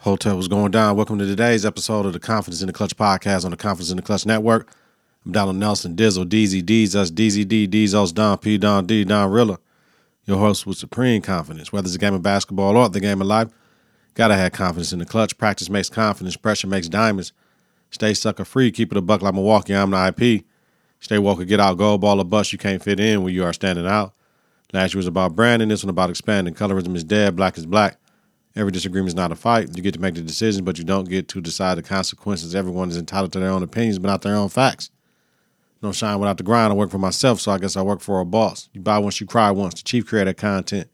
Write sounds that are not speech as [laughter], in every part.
Hotel was going down. Welcome to today's episode of the Confidence in the Clutch podcast on the Confidence in the Clutch Network. I'm Donald Nelson, Dizzle, DZ, D's, us, DZ, D, D's, Don, P, Don, D, Donrilla. Your host with supreme confidence. Whether it's a game of basketball or the game of life, gotta have confidence in the clutch. Practice makes confidence, pressure makes diamonds. Stay sucker free, keep it a buck like Milwaukee. I'm the IP. Stay Walker, get out, gold ball or bust. You can't fit in when you are standing out. Last year was about branding, this one about expanding. Colorism is dead, black is black. Every disagreement is not a fight. You get to make the decision, but you don't get to decide the consequences. Everyone is entitled to their own opinions, but not their own facts. No shine without the grind. I work for myself, so I guess I work for a boss. You buy once, you cry once. The chief creator content.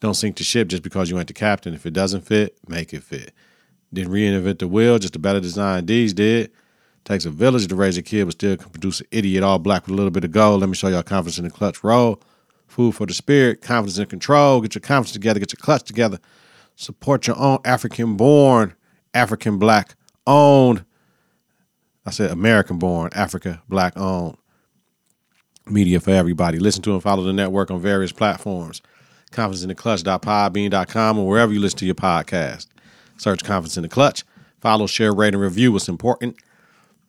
Don't sink the ship just because you ain't the captain. If it doesn't fit, make it fit. Didn't reinvent the wheel, just a better design D's did. Takes a village to raise a kid, but still can produce an idiot all black with a little bit of gold. Let me show y'all confidence in the clutch roll. Food for the spirit, confidence in control. Get your confidence together, get your clutch together. Support your own African born, African black owned. I said American born, Africa black owned. Media for everybody. Listen to and follow the network on various platforms. Confidence in the Clutch.podbean.com or wherever you listen to your podcast. Search Confidence in the Clutch. Follow, share, rate, and review what's important.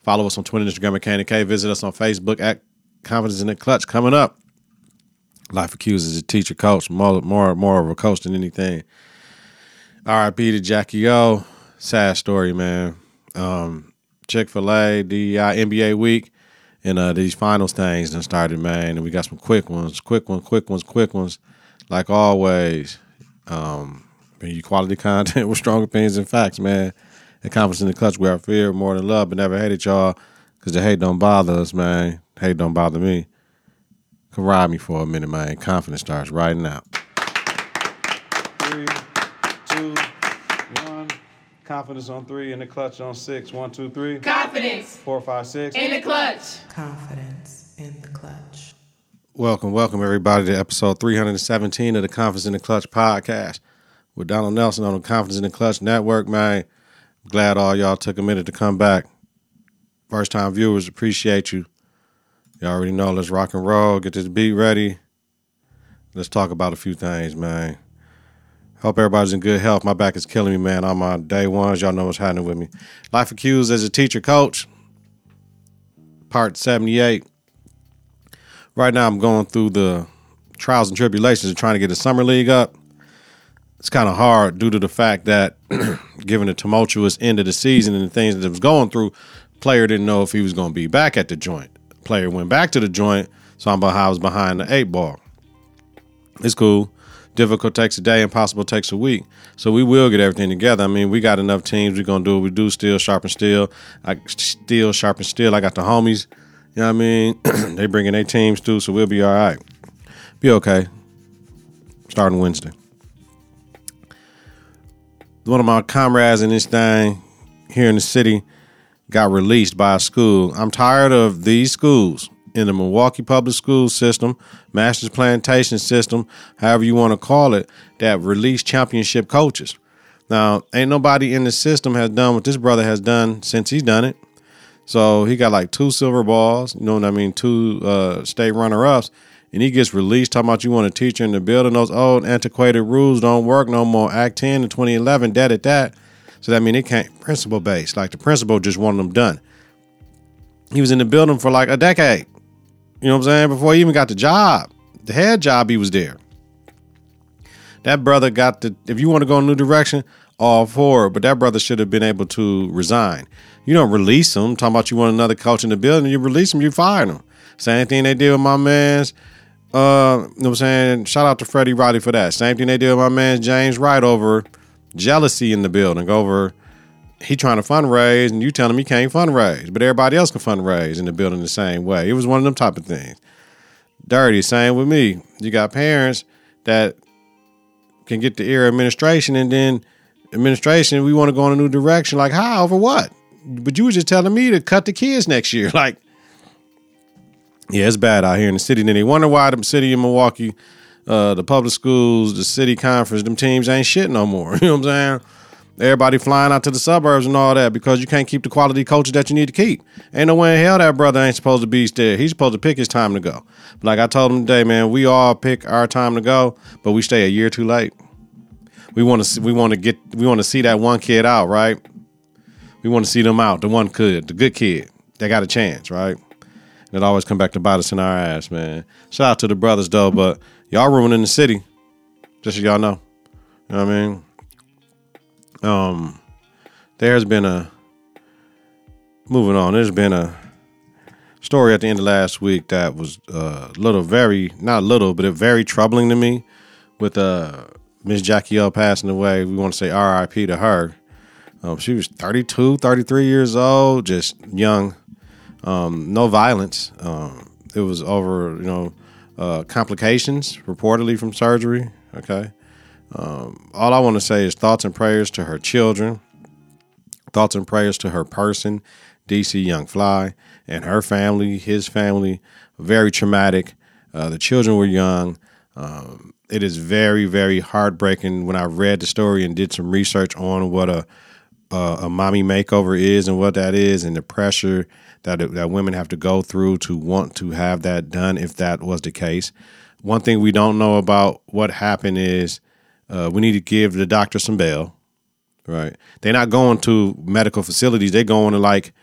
Follow us on Twitter, Instagram, and Candy K. Visit us on Facebook at Confidence in the Clutch. Coming up, Life accuses a teacher, coach, more, more, more of a coach than anything. R.I.P. to Jackie O. Sad story, man. Um, Chick Fil A, the uh, NBA week, and uh, these finals things done started, man. And we got some quick ones, quick ones, quick ones, quick ones, like always. Um, you quality [laughs] content with strong opinions and facts, man. And confidence in the clutch where I fear more than love, but never hated y'all because the hate don't bother us, man. Hate don't bother me. Can ride me for a minute, man. Confidence starts right now. Three, two, one. Confidence on three and the clutch on six. One, two, three. Confidence Four, five, six. in the clutch. Confidence in the clutch. Welcome, welcome everybody to episode 317 of the Confidence in the Clutch podcast with Donald Nelson on the Confidence in the Clutch network, man. Glad all y'all took a minute to come back. First time viewers, appreciate you. Y'all already know, let's rock and roll, get this beat ready. Let's talk about a few things, man. Hope everybody's in good health. My back is killing me, man. I'm On day ones, y'all know what's happening with me. Life accused as a teacher coach, part 78 right now I'm going through the trials and tribulations of trying to get the summer league up. It's kind of hard due to the fact that, [clears throat] given the tumultuous end of the season and the things that was going through, player didn't know if he was going to be back at the joint. Player went back to the joint, so I'm behind, I was behind the eight ball. It's cool. Difficult takes a day, impossible takes a week. So we will get everything together. I mean, we got enough teams. We're gonna do what we do. Steel, sharpen steel. I steel, sharpen steel. I got the homies. You know what I mean? [clears throat] they bringing their teams too, so we'll be all right. Be okay. Starting Wednesday. One of my comrades in this thing here in the city got released by a school. I'm tired of these schools in the Milwaukee public school system, Masters Plantation system, however you want to call it, that release championship coaches. Now, ain't nobody in the system has done what this brother has done since he's done it. So he got like two silver balls, you know what I mean, two uh, state runner ups, and he gets released. Talking about you want a teacher in the building. Those old antiquated rules don't work no more. Act 10 in 2011, that at that. So that mean it can't principle based. Like the principal just wanted them done. He was in the building for like a decade. You know what I'm saying? Before he even got the job, the head job, he was there. That brother got the. If you want to go in a new direction, all for it. But that brother should have been able to resign. You don't release him. Talking about you want another coach in the building, you release him, you fire him. Same thing they did with my man's. Uh, you know what I'm saying? Shout out to Freddie Roddy for that. Same thing they did with my man James Wright over jealousy in the building. Over he trying to fundraise and you telling him he can't fundraise, but everybody else can fundraise in the building the same way. It was one of them type of things. Dirty, same with me. You got parents that can get the ear administration and then administration, we want to go in a new direction. Like, how? Over what? But you were just telling me to cut the kids next year. [laughs] Like, yeah, it's bad out here in the city. Then they wonder why the city of Milwaukee, uh, the public schools, the city conference, them teams ain't shit no more. [laughs] You know what I'm saying? Everybody flying out to the suburbs and all that because you can't keep the quality coaches that you need to keep. Ain't no way in hell that brother ain't supposed to be there. He's supposed to pick his time to go. But like I told him today, man, we all pick our time to go, but we stay a year too late. we want to we want to get we want to see that one kid out, right? We want to see them out, the one kid, the good kid. They got a chance, right? And it always come back to bite us in our ass, man. Shout out to the brothers though, but y'all ruining the city. Just so y'all know. You know what I mean? Um there's been a moving on, there's been a story at the end of last week that was uh, a little very not little, but very troubling to me with uh Miss Jackie L passing away. We want to say RIP to her. Um, she was 32, 33 years old, just young. Um, no violence. Um, it was over, you know, uh, complications reportedly from surgery. Okay. Um, all I want to say is thoughts and prayers to her children, thoughts and prayers to her person, DC Young Fly, and her family, his family. Very traumatic. Uh, the children were young. Um, it is very, very heartbreaking when I read the story and did some research on what a uh, a mommy makeover is and what that is and the pressure that that women have to go through to want to have that done if that was the case. One thing we don't know about what happened is uh, we need to give the doctor some bail. Right? They're not going to medical facilities. They're going to like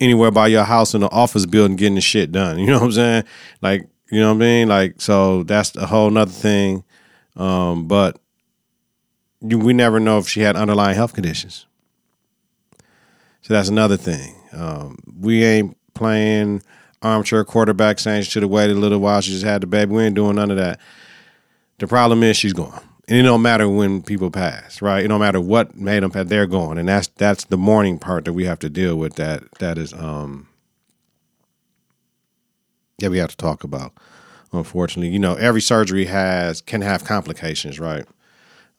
anywhere by your house in the office building getting the shit done. [laughs] You know what I'm saying? Like you know what I mean? Like so that's a whole nother thing. Um, but you, we never know if she had underlying health conditions. So that's another thing. Um, we ain't playing armchair quarterback saying she should have waited a little while. She just had the baby. We ain't doing none of that. The problem is she's gone. And it don't matter when people pass, right? It don't matter what made them pass. They're gone, and that's that's the mourning part that we have to deal with. That that is, um, yeah, we have to talk about. Unfortunately, you know, every surgery has can have complications, right?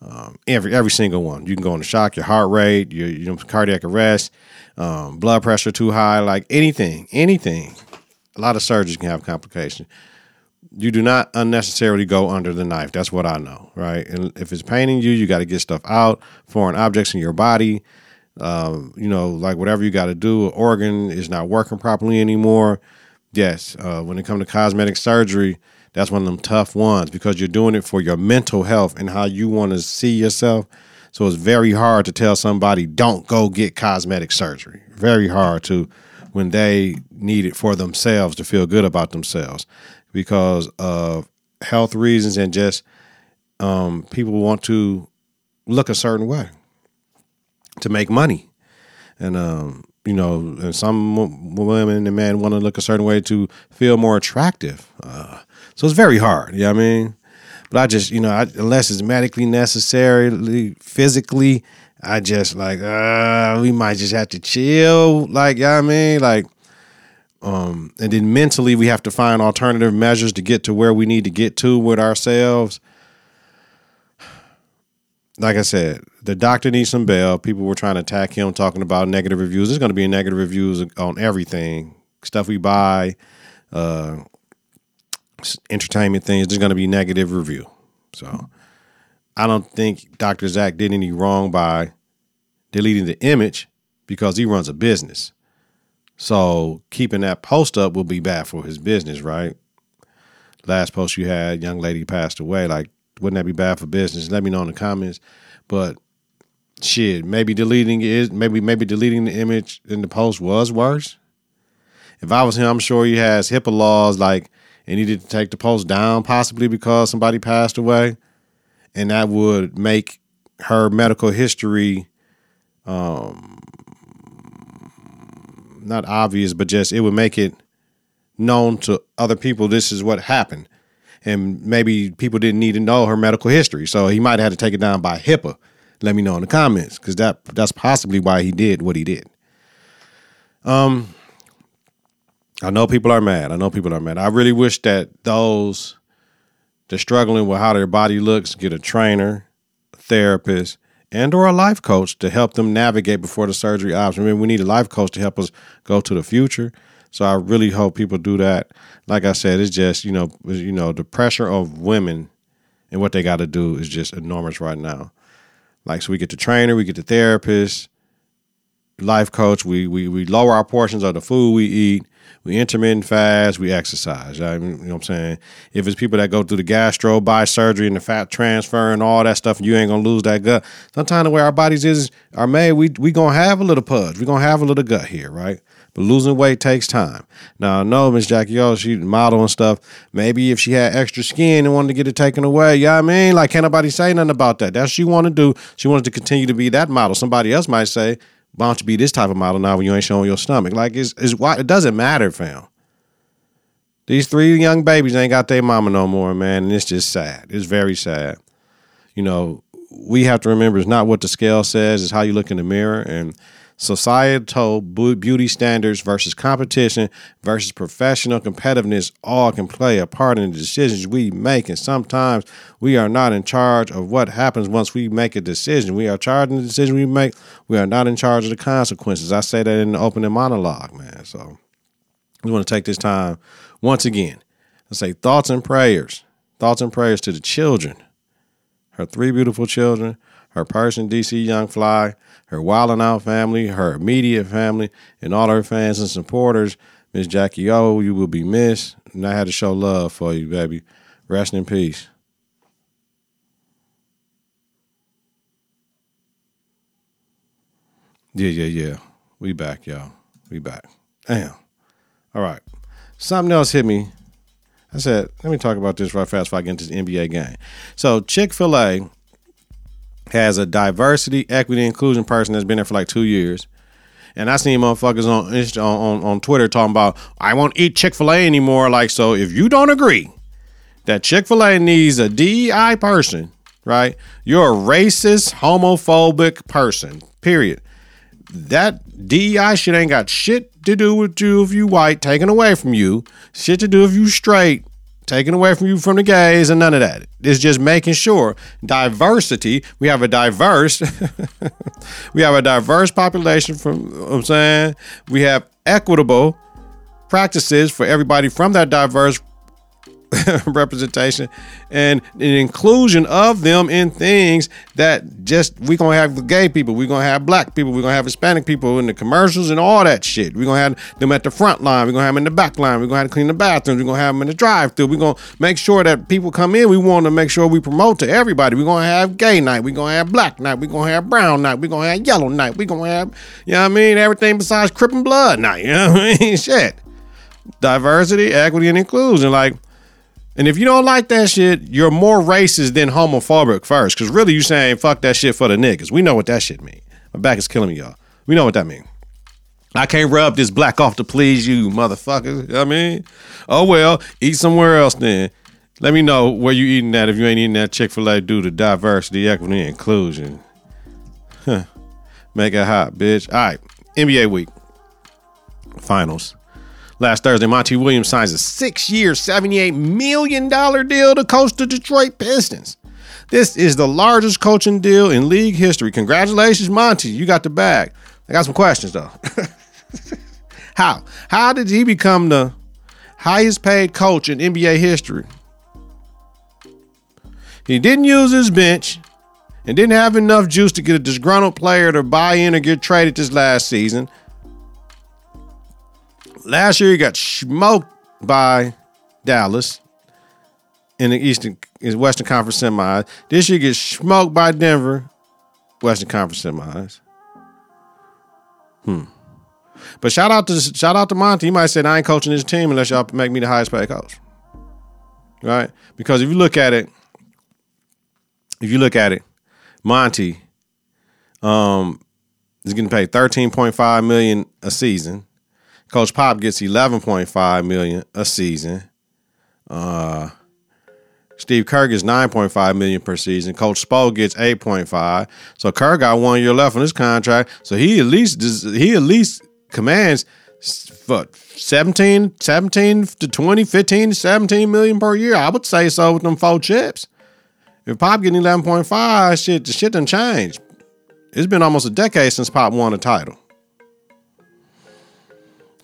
Um, every every single one. You can go into shock, your heart rate, your, your cardiac arrest, um, blood pressure too high, like anything, anything. A lot of surgeries can have complications. You do not unnecessarily go under the knife. That's what I know, right? And if it's paining you, you got to get stuff out. Foreign objects in your body, um, you know, like whatever you got to do. An organ is not working properly anymore. Yes, uh, when it comes to cosmetic surgery, that's one of them tough ones because you're doing it for your mental health and how you want to see yourself. So it's very hard to tell somebody don't go get cosmetic surgery. Very hard to when they need it for themselves to feel good about themselves because of health reasons and just um, people want to look a certain way to make money. And um, you know, some women and men want to look a certain way to feel more attractive. Uh, so it's very hard. You know what I mean? But I just, you know, I, unless it's medically necessary, physically, I just like, uh, we might just have to chill. Like, you know what I mean? Like, um, and then mentally, we have to find alternative measures to get to where we need to get to with ourselves. Like I said, the doctor needs some bail. People were trying to attack him, talking about negative reviews. There's going to be negative reviews on everything, stuff we buy, uh, entertainment things, there's going to be negative review. So I don't think Dr. Zach did any wrong by deleting the image because he runs a business. So keeping that post up will be bad for his business, right? Last post you had, young lady passed away. Like, wouldn't that be bad for business? Let me know in the comments. But shit, maybe deleting it, maybe maybe deleting the image in the post was worse. If I was him, I'm sure he has HIPAA laws like and he needed to take the post down, possibly because somebody passed away, and that would make her medical history um, not obvious, but just it would make it known to other people this is what happened. And maybe people didn't need to know her medical history. So he might have had to take it down by HIPAA. Let me know in the comments, because that that's possibly why he did what he did. Um I know people are mad. I know people are mad. I really wish that those that struggling with how their body looks get a trainer, a therapist, and or a life coach to help them navigate before the surgery option. I mean, we need a life coach to help us go to the future. So I really hope people do that. Like I said, it's just you know, you know, the pressure of women and what they got to do is just enormous right now. Like, so we get the trainer, we get the therapist, life coach. We we we lower our portions of the food we eat We intermittent fast, we exercise. You know what I'm saying? If it's people that go through the gastro, by surgery and the fat transfer and all that stuff, and you ain't gonna lose that gut. Sometimes the way our bodies is are made, we we gonna have a little pudge. we gonna have a little gut here, right? But losing weight takes time. Now I know Miss Jackie O, she model and stuff. Maybe if she had extra skin and wanted to get it taken away, yeah, you know I mean, like can't nobody say nothing about that. That's what she want to do. She wanted to continue to be that model. Somebody else might say, why don't you be this type of model now when you ain't showing your stomach? Like it's, it's why it doesn't matter, fam. These three young babies ain't got their mama no more, man, and it's just sad. It's very sad. You know, we have to remember it's not what the scale says, it's how you look in the mirror and societal beauty standards versus competition versus professional competitiveness all can play a part in the decisions we make. And sometimes we are not in charge of what happens once we make a decision. We are charged in the decision we make. We are not in charge of the consequences. I say that in the opening monologue, man. So we want to take this time once again and say thoughts and prayers, thoughts and prayers to the children, her three beautiful children, her person, DC Young Fly her Wildin' Out family, her immediate family, and all her fans and supporters. Miss Jackie O, you will be missed. And I had to show love for you, baby. Rest in peace. Yeah, yeah, yeah. We back, y'all. We back. Damn. All right. Something else hit me. I said, let me talk about this right fast before I get into the NBA game. So Chick fil A has a diversity, equity, inclusion person that's been there for like two years. And I seen motherfuckers on on on Twitter talking about I won't eat Chick Fil A anymore. Like so, if you don't agree that Chick Fil A needs a DEI person, right? You're a racist, homophobic person. Period. That DEI shit ain't got shit to do with you if you white, taken away from you. Shit to do if you straight, taken away from you from the gays and none of that. It's just making sure diversity. We have a diverse, [laughs] we have a diverse population. From you know I'm saying we have equitable practices for everybody from that diverse representation and an inclusion of them in things that just we're gonna have the gay people, we're gonna have black people, we're gonna have Hispanic people in the commercials and all that shit. We're gonna have them at the front line, we're gonna have them in the back line, we're gonna have to clean the bathrooms, we're gonna have them in the drive through, we're gonna make sure that people come in. We want to make sure we promote to everybody. We're gonna have gay night, we're gonna have black night, we're gonna have brown night, we're gonna have yellow night, we're gonna have, you know what I mean, everything besides Crip Blood night. You know what I mean? Shit. Diversity, equity, and inclusion. Like and if you don't like that shit, you're more racist than homophobic first. Because really, you saying fuck that shit for the niggas. We know what that shit mean. My back is killing me, y'all. We know what that mean. I can't rub this black off to please you, motherfuckers. You know I mean, oh well, eat somewhere else then. Let me know where you eating that if you ain't eating that Chick fil A due to diversity, equity, inclusion. Huh. Make it hot, bitch. All right, NBA week. Finals. Last Thursday, Monty Williams signs a six year, $78 million deal to coach the Detroit Pistons. This is the largest coaching deal in league history. Congratulations, Monty. You got the bag. I got some questions, though. [laughs] How? How did he become the highest paid coach in NBA history? He didn't use his bench and didn't have enough juice to get a disgruntled player to buy in or get traded this last season. Last year he got smoked by Dallas in the Eastern Western Conference semis. This year he gets smoked by Denver, Western Conference semis. Hmm. But shout out to shout out to Monty. He might say I ain't coaching this team unless y'all make me the highest paid coach. Right? Because if you look at it, if you look at it, Monty um, is getting paid thirteen point five million a season. Coach Pop gets 11.5 million a season. Uh, Steve Kerr gets 9.5 million per season. Coach Spo gets 8.5. So Kerr got one year left on his contract. So he at least he at least commands what 17, 17 to 20, 15 to 17 million per year. I would say so with them four chips. If Pop getting 11.5, shit, the shit done changed. It's been almost a decade since Pop won a title.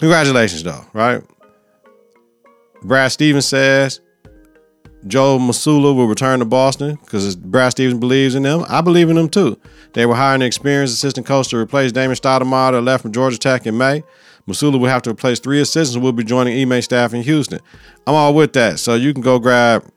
Congratulations, though, right? Brad Stevens says Joe Mazzulla will return to Boston because Brad Stevens believes in them. I believe in them too. They were hiring an experienced assistant coach to replace Damon Stoudamire that left from Georgia Tech in May. Mazzulla will have to replace three assistants who will be joining Ime staff in Houston. I'm all with that. So you can go grab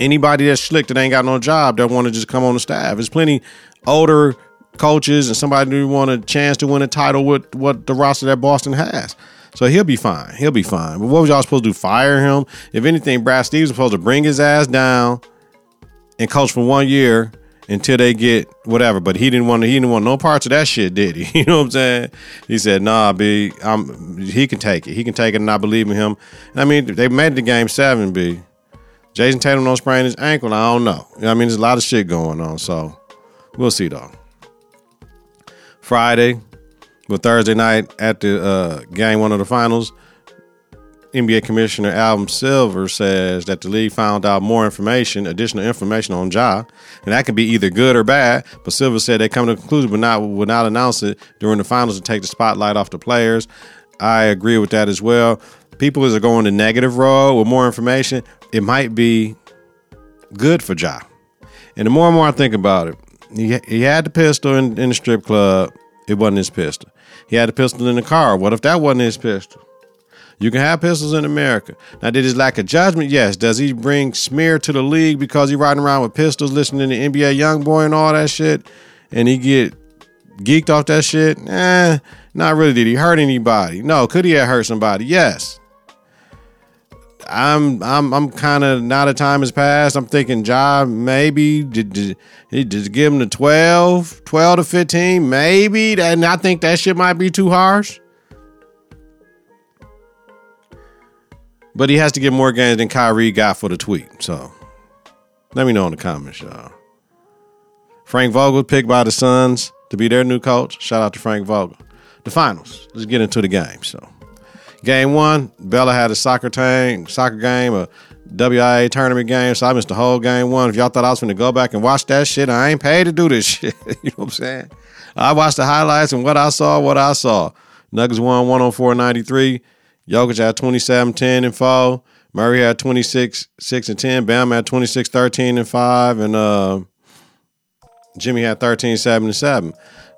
anybody that's slick that ain't got no job that want to just come on the staff. There's plenty older coaches and somebody who want a chance to win a title with what the roster that Boston has. So he'll be fine. He'll be fine. But what was y'all supposed to do? Fire him? If anything, Brad Stevens was supposed to bring his ass down and coach for one year until they get whatever. But he didn't want to, he didn't want no parts of that shit, did he? [laughs] You know what I'm saying? He said, "Nah, B, I'm he can take it. He can take it, and I believe in him." I mean, they made the game seven, B. Jayson Tatum don't sprain his ankle. I don't know. I mean, there's a lot of shit going on, so we'll see though. Friday, but Thursday night at the uh, game one of the finals, NBA Commissioner Adam Silver says that the league found out more information, additional information on Ja, and that could be either good or bad. But Silver said they come to a conclusion, but not would not announce it during the finals to take the spotlight off the players. I agree with that as well. People is going the negative road with more information. It might be good for Ja. And the more and more I think about it, he, he had the pistol in, in the strip club. It wasn't his pistol. He had a pistol in the car. What if that wasn't his pistol? You can have pistols in America. Now, did his lack of judgment? Yes. Does he bring smear to the league because he riding around with pistols, listening to NBA Young Boy and all that shit, and he get geeked off that shit? Eh, not really. Did he hurt anybody? No. Could he have hurt somebody? Yes. I'm I'm I'm kind of now the time has passed. I'm thinking job maybe did, did he just give him the 12, 12 to 15, maybe. And I think that shit might be too harsh. But he has to get more games than Kyrie got for the tweet. So let me know in the comments, y'all. Frank Vogel picked by the Suns to be their new coach. Shout out to Frank Vogel. The finals. Let's get into the game. So game one, Bella had a soccer tank, soccer game, a WIA tournament game. So I missed the whole game one. If y'all thought I was going to go back and watch that shit, I ain't paid to do this [laughs] shit. you know what I'm saying? I watched the highlights and what I saw, what I saw. Nuggets won 104 93. Jokic had 27, 10, and 4. Murray had 26, 6, and 10. Bam had 26, 13, and 5. And uh, Jimmy had 13, 7, and 7.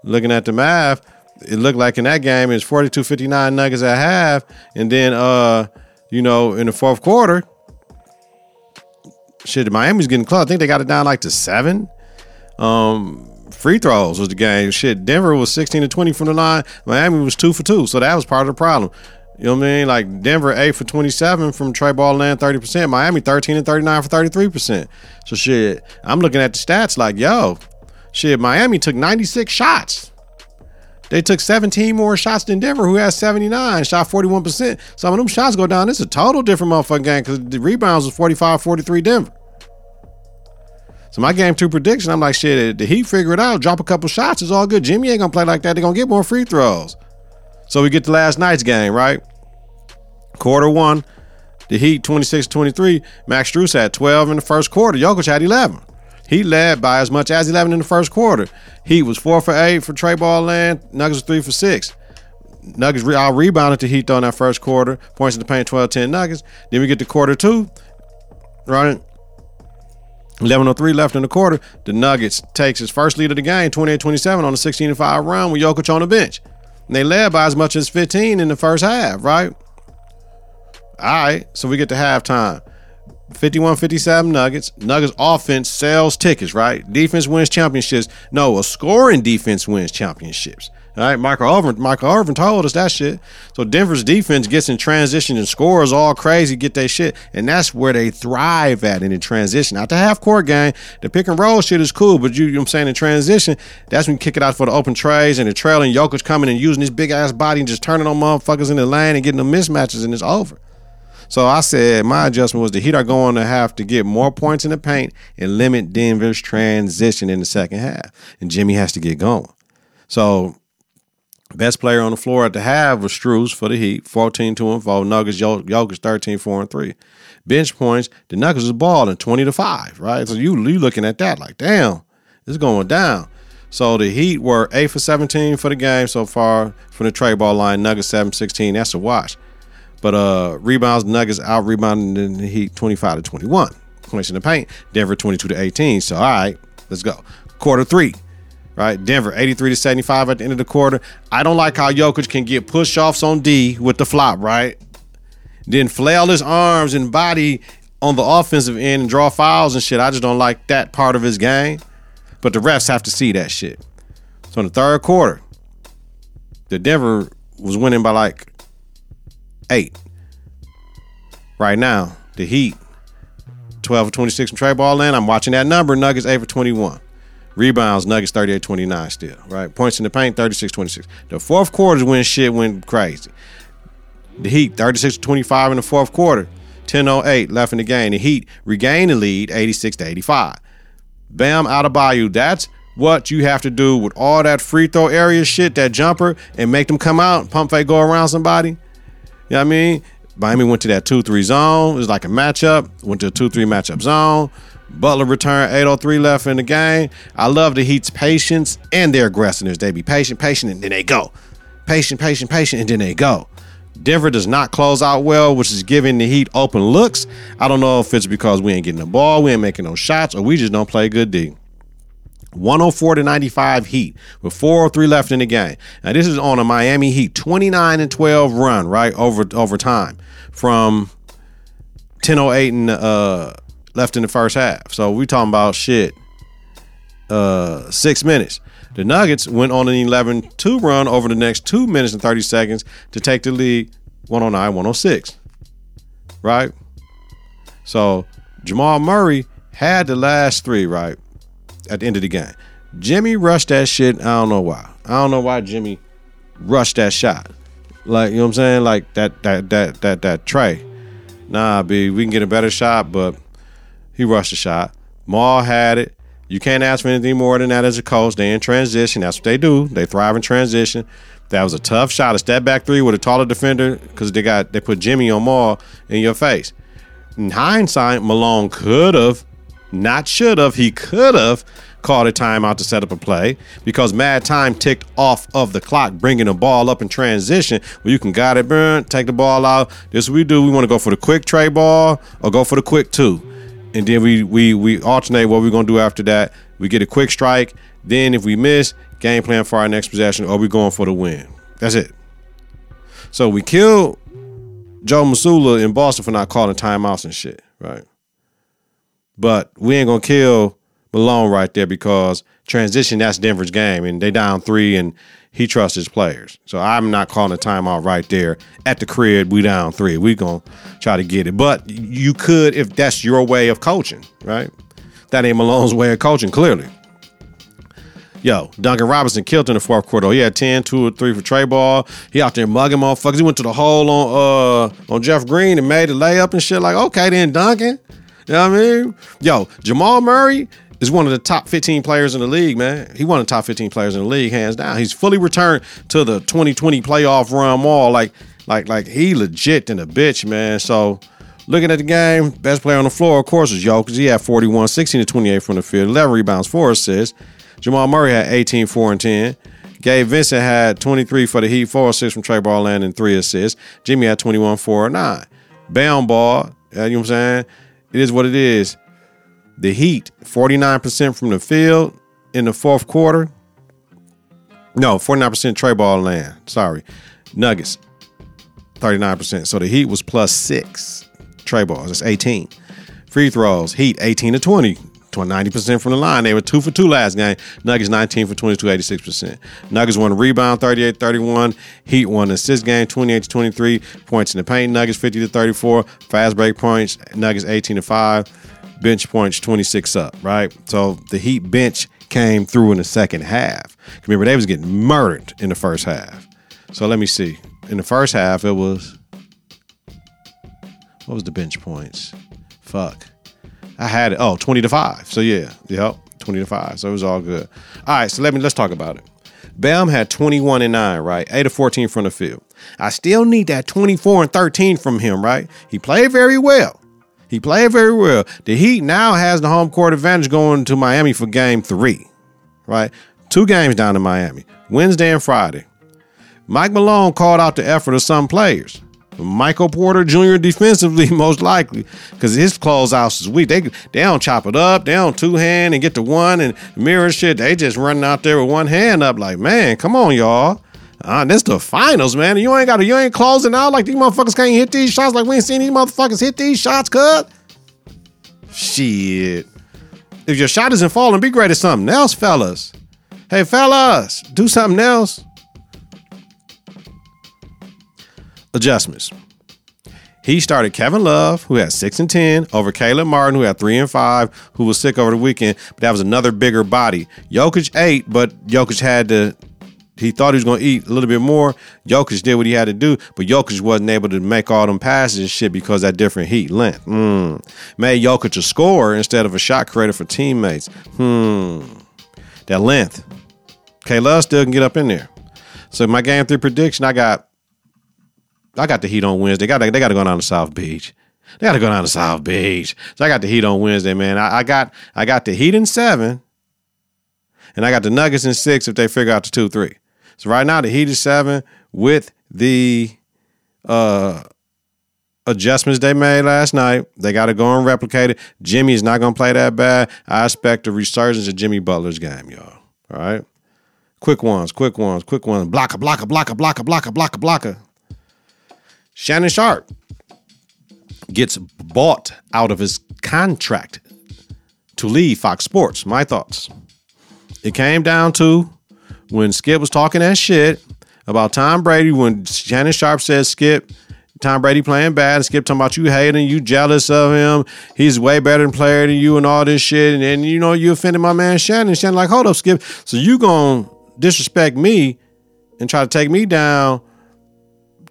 Looking at the math, it looked like in that game it's 42 59 Nuggets at half. And then, uh, you know, in the fourth quarter, shit, Miami's getting close. I think they got it down like to seven. Um, free throws was the game. Shit, Denver was 16 to 20 from the line. Miami was two for two. So that was part of the problem. You know what I mean? Like Denver eight for twenty seven from Trey Ball land thirty percent. Miami thirteen and thirty nine for thirty three percent. So shit, I'm looking at the stats like yo, shit. Miami took ninety six shots. They took 17 more shots than Denver, who has 79, shot 41%. Some of them shots go down. It's a total different motherfucking game because the rebounds was 45 43 Denver. So my game two prediction, I'm like, shit, the Heat figure it out? Drop a couple shots, it's all good. Jimmy ain't gonna play like that. They're gonna get more free throws. So we get to last night's game, right? Quarter one, the Heat 26 23. Max Strus had 12 in the first quarter. Jokic had 11. He led by as much as 11 in the first quarter. He was 4 for 8 for Trey Ball land. Nuggets was 3 for 6. Nuggets all rebounded to Heat in that first quarter. Points in the paint 12 10 Nuggets. Then we get to quarter two, right? 11.03 left in the quarter. The Nuggets takes his first lead of the game, 28 27 on a 16 5 run with Jokic on the bench. And they led by as much as 15 in the first half, right? All right, so we get to halftime. 51 57 Nuggets. Nuggets offense sells tickets, right? Defense wins championships. No, a scoring defense wins championships. All right, Michael Irvin, Michael Irvin told us that shit. So Denver's defense gets in transition and scores all crazy, get that shit, and that's where they thrive at in the transition. Not the half court game, the pick and roll shit is cool, but you, you know what I'm saying in transition, that's when you kick it out for the open trays and the trailing Jokic coming and using his big ass body and just turning on motherfuckers in the lane and getting the mismatches, and it's over. So I said my adjustment was the Heat are going to have to get more points in the paint and limit Denver's transition in the second half, and Jimmy has to get going. So Best player on the floor at the half was Strus for the Heat, 14 2 and 4. Nuggets, Jokic 13 4 and 3. Bench points, the Nuggets was balling 20 to 5, right? So you you looking at that like, damn, it's going down. So the Heat were 8 for 17 for the game so far from the trade ball line. Nuggets 7 16. That's a wash. But uh rebounds, Nuggets out rebounding the Heat 25 to 21. Points in the paint, Denver 22 to 18. So all right, let's go. Quarter three. right? Denver 83 to 75 at the end of the quarter. I don't like how Jokic can get push offs on D with the flop, right? Then flail his arms and body on the offensive end and draw fouls and shit. I just don't like that part of his game. But the refs have to see that shit. So in the third quarter, the Denver was winning by like eight. Right now, the Heat, 12 for 26 from Trey Ball in. I'm watching that number. Nuggets 8 for 21. Rebounds, Nuggets 38 29 still, right? Points in the paint, 36 26. The fourth quarter is when shit went crazy. The Heat, 36 25 in the fourth quarter. 10 08 left in the game. The Heat regained the lead, 86 to 85. Bam Adebayo. That's what you have to do with all that free throw area shit, that jumper, and make them come out, pump fake, go around somebody. You know I mean? Miami went to that 2 3 zone. It was like a matchup. Went to a 2 3 matchup zone. Butler returned 803 left in the game. I love the Heat's patience and their aggressiveness. They be patient, patient, and then they go. Patient, patient, patient, and then they go. Denver does not close out well, which is giving the Heat open looks. I don't know if it's because we ain't getting the ball, we ain't making no shots, or we just don't play good D. 104 to 95 Heat with 403 left in the game. Now this is on a Miami Heat 29 and 12 run, right? Over over time from 1008 and uh left in the first half. So we talking about shit uh 6 minutes. The Nuggets went on an 11-2 run over the next 2 minutes and 30 seconds to take the lead 109-106. Right? So Jamal Murray had the last 3, right? At the end of the game. Jimmy rushed that shit. I don't know why. I don't know why Jimmy rushed that shot. Like, you know what I'm saying? Like that that that that that tray. Nah, B, we can get a better shot, but he rushed the shot. Maul had it. You can't ask for anything more than that as a coach. They in transition. That's what they do. They thrive in transition. That was a tough shot. A step back three with a taller defender because they got they put Jimmy on Maul in your face. In hindsight, Malone could have not should have. He could have called a timeout to set up a play because mad time ticked off of the clock, bringing the ball up in transition Well, you can got it, burn, take the ball out. This we do. We want to go for the quick Trey ball or go for the quick two, and then we we we alternate what we're gonna do after that. We get a quick strike. Then if we miss, game plan for our next possession, or we going for the win. That's it. So we killed Joe Mazzulla in Boston for not calling timeouts and shit, right? But we ain't gonna kill Malone right there because transition that's Denver's game, and they down three, and he trusts his players. So I'm not calling a timeout right there at the crib. We down three. We gonna try to get it, but you could if that's your way of coaching, right? That ain't Malone's way of coaching, clearly. Yo, Duncan Robinson killed in the fourth quarter. He had 10, 2 or 3 for Trey Ball. He out there mugging motherfuckers. He went to the hole on uh on Jeff Green and made a layup and shit. Like, okay, then Duncan. You know what I mean? Yo, Jamal Murray is one of the top 15 players in the league, man. He one of the top 15 players in the league, hands down. He's fully returned to the 2020 playoff run all. Like, like, like he legit in a bitch, man. So looking at the game, best player on the floor, of course, is Jokic. He had 41, 16 to 28 from the field, 11 rebounds, 4 assists. Jamal Murray had 18, 4 and 10. Gabe Vincent had 23 for the Heat, 4 assists from Trey Ball and 3 assists. Jimmy had 21, 4 and 9. Bam Ball, you know what I'm saying? It is what it is. The Heat, 49% from the field in the fourth quarter. No, 49% Trey Ball land. Sorry. Nuggets, 39%. So the Heat was plus six Trey balls. That's 18. Free throws, Heat, 18 to 20. 90% from the line. They were two for two last game. Nuggets 19 for 22, 86%. Nuggets won rebound 38 31. Heat won assist game 28 23. Points in the paint. Nuggets 50 to 34. Fast break points. Nuggets 18 to 5. Bench points 26 up, right? So the Heat bench came through in the second half. Remember, they was getting murdered in the first half. So let me see. In the first half, it was what was the bench points? Fuck. I had it. Oh, 20 to 5. So yeah. Yep. 20 to 5. So it was all good. All right, so let me let's talk about it. Bam had 21 and 9, right? 8 of 14 from the field. I still need that 24 and 13 from him, right? He played very well. He played very well. The Heat now has the home court advantage going to Miami for game three, right? Two games down in Miami, Wednesday and Friday. Mike Malone called out the effort of some players. Michael Porter Jr. defensively, [laughs] most likely, because his closeouts is weak. They they don't chop it up, they don't two hand and get the one and mirror shit. They just running out there with one hand up, like man, come on, y'all. Uh, this the finals, man. You ain't got to, you ain't closing out like these motherfuckers can't hit these shots like we ain't seen these motherfuckers hit these shots, cut. Shit. If your shot isn't falling, be great at something else, fellas. Hey, fellas, do something else. Adjustments. He started Kevin Love, who had six and ten, over Caleb Martin, who had three and five, who was sick over the weekend. But that was another bigger body. Jokic ate, but Jokic had to. He thought he was going to eat a little bit more. Jokic did what he had to do, but Jokic wasn't able to make all them passes and shit because that different heat length. Mm. Made Jokic a scorer instead of a shot creator for teammates. Hmm. That length. K Love still can get up in there. So my game three prediction, I got I got the Heat on Wednesday. Got they got to go down to South Beach. They got to go down to South Beach. So I got the Heat on Wednesday, man. I, I got I got the Heat in seven, and I got the Nuggets in six if they figure out the two three. So right now the Heat is seven with the uh adjustments they made last night. They got to go and replicate it. Jimmy is not going to play that bad. I expect a resurgence of Jimmy Butler's game, y'all. All right. Quick ones, quick ones, quick ones. Blocker, blocker, blocker, blocker, blocker, blocker, blocker. Shannon Sharpe gets bought out of his contract to leave Fox Sports. My thoughts. It came down to when Skip was talking that shit about Tom Brady, when Shannon Sharpe says Skip, Tom Brady playing bad, and Skip talking about you hating, you jealous of him, he's way better player than you and all this shit, and, and you know you offended my man Shannon. Shannon like, hold up, Skip. So you gonna disrespect me and try to take me down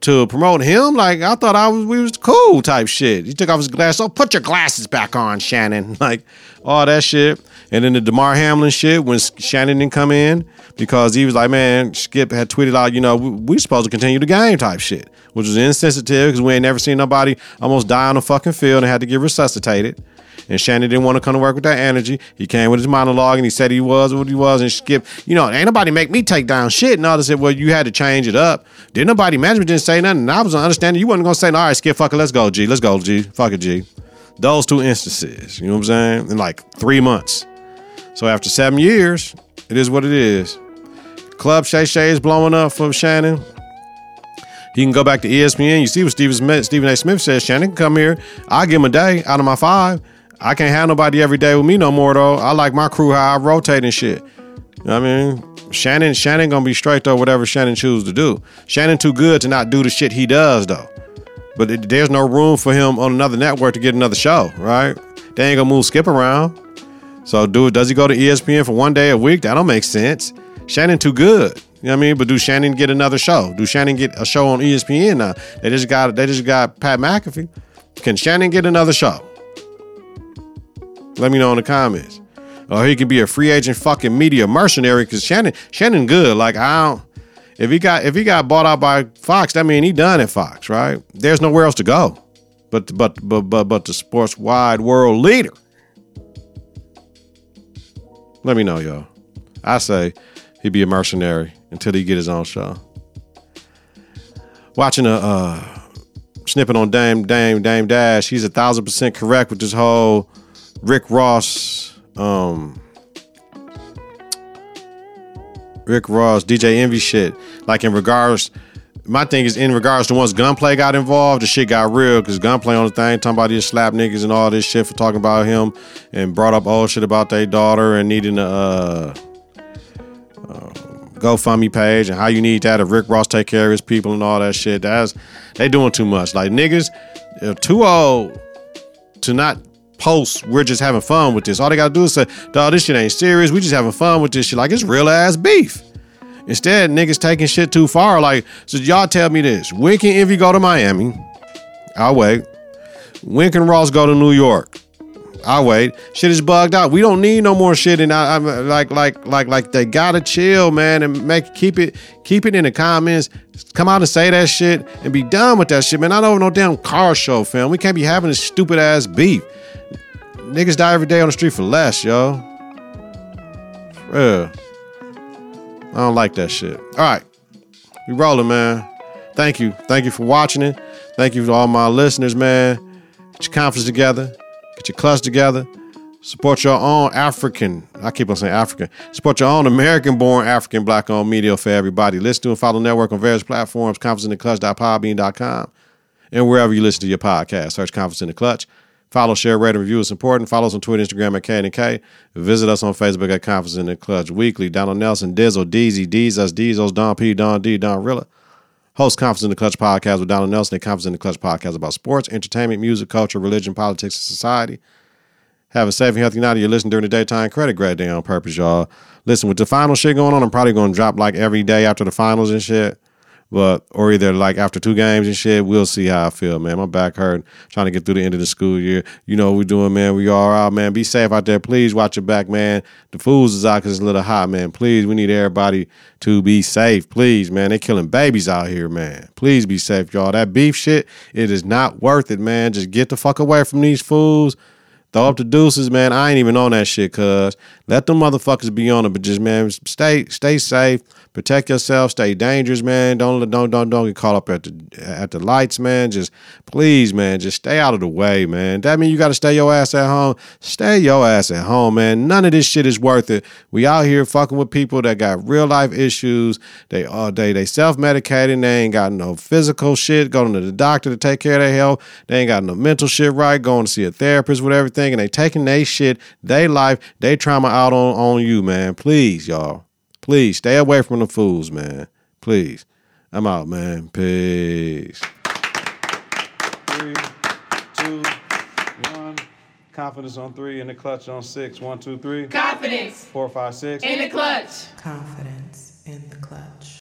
to promote him. Like I thought I was we was cool type shit. He took off his glasses. Oh, put your glasses back on, Shannon. [laughs] Like all that shit. And then the Damar Hamlin shit when Shannon didn't come in because he was like, man, Skip had tweeted out, you know, we, we supposed to continue the game type shit, which was insensitive because we ain't never seen nobody almost die on the fucking field and had to get resuscitated. And Shannon didn't want to come to work with that energy. He came with his monologue and he said he was what he was. And Skip, you know, ain't nobody make me take down shit. And others said, well, you had to change it up. Didn't nobody, management didn't say nothing. And I was understanding you wasn't going to say, all right, Skip, fuck it, let's go, G. Let's go, G. Fuck it, G. Those two instances, you know what I'm saying? In like three months. So after seven years, it is what it is. Club Shay Shay is blowing up for Shannon. He can go back to ESPN. You see what Stephen Smith, Stephen A. Smith says. Shannon can come here. I'll give him a day out of my five. I can't have nobody every day with me no more though. I like my crew how I rotate and shit. You know what I mean? Shannon, Shannon gonna be straight though, whatever Shannon choose to do. Shannon too good to not do the shit he does though. But it, there's no room for him on another network to get another show, right? They ain't gonna move Skip around. So do does he go to ESPN for one day a week? That don't make sense. Shannon too good. You know what I mean? But do Shannon get another show? Do Shannon get a show on ESPN now? They just got they just got Pat McAfee. Can Shannon get another show? Let me know in the comments. Or he can be a free agent fucking media mercenary because Shannon Shannon good. Like I don't if he got if he got bought out by Fox, that mean he done at Fox, right? There's nowhere else to go. But but but but but the sports wide world leader. Let me know, y'all. I say he'd be a mercenary until he get his own show. Watching a uh, snippet on Dame Dame Dame Dash, he's a thousand percent correct with this whole Rick Ross, um, Rick Ross, DJ Envy shit. Like in regards, my thing is in regards to once Gunplay got involved, the shit got real because Gunplay on the thing talking about his slap niggas and all this shit for talking about him and brought up old shit about their daughter and needing a uh, uh, GoFundMe page and how you need that if Rick Ross take care of his people and all that shit. That's they doing too much. Like niggas, too old to not post, we're just having fun with this. All they gotta do is say, dog, this shit ain't serious. We just having fun with this shit. Like it's real ass beef. Instead, niggas taking shit too far. Like, so y'all tell me this. When can Envy go to Miami? I'll wait. When can Ross go to New York? I'll wait. Shit is bugged out. We don't need no more shit. And I, am uh, like, like, like, like they gotta chill, man, and make keep it, keep it in the comments. Come out and say that shit and be done with that shit, man. I don't no damn car show, fam. We can't be having this stupid ass beef. Niggas die every day on the street for less, yo. Yeah. I don't like that shit. All right. We rolling, man. Thank you. Thank you for watching it. Thank you to all my listeners, man. Get your conference together. Get your clutch together. Support your own African. I keep on saying African. Support your own American-born, African, black-owned media for everybody. Listen to and follow the network on various platforms. Confidence in the ConfidenceInTheClutch.podbean.com and wherever you listen to your podcast. Search Confidence in the Clutch. Follow, share, rate, and review is important. Follow us on Twitter, Instagram at K and K. Visit us on Facebook at Confidence in the Clutch Weekly. Donald Nelson, Dizzle, Deezy, Deez, us, Deezos, Don P, Don D, Donrilla. Host Confidence in the Clutch podcast with Donald Nelson and Confidence in the Clutch podcast about sports, entertainment, music, culture, religion, politics, and society. Have a safe and healthy night. You're listening during the daytime. Credit grade day on purpose, y'all. Listen, with the final shit going on, I'm probably going to drop like every day after the finals and shit. But or either like after two games and shit, we'll see how I feel, man. My back hurt, trying to get through the end of the school year. You know what we're doing, man. We all out, man. Be safe out there. Please watch your back, man. The fools is out because it's a little hot, man. Please, we need everybody to be safe. Please, man. They killing babies out here, man. Please be safe, y'all. That beef shit, it is not worth it, man. Just get the fuck away from these fools. Throw up the deuces, man. I ain't even on that shit, cuz. Let them motherfuckers be on it, but just man, stay stay safe, protect yourself, stay dangerous, man. Don't don't don't don't get caught up at the at the lights, man. Just please, man, just stay out of the way, man. That mean you gotta stay your ass at home. Stay your ass at home, man. None of this shit is worth it. We out here fucking with people that got real life issues. They all day they self medicating. They ain't got no physical shit. Going to the doctor to take care of their health. They ain't got no mental shit right. Going to see a therapist with everything, and they taking their shit, they life, they trauma out on on you, man. Please, y'all. Please stay away from the fools, man. Please. I'm out, man. Peace. Three, two, one. Confidence on three and the clutch on six. One, two, three. Confidence Four, five, six. in the clutch. Confidence in the clutch.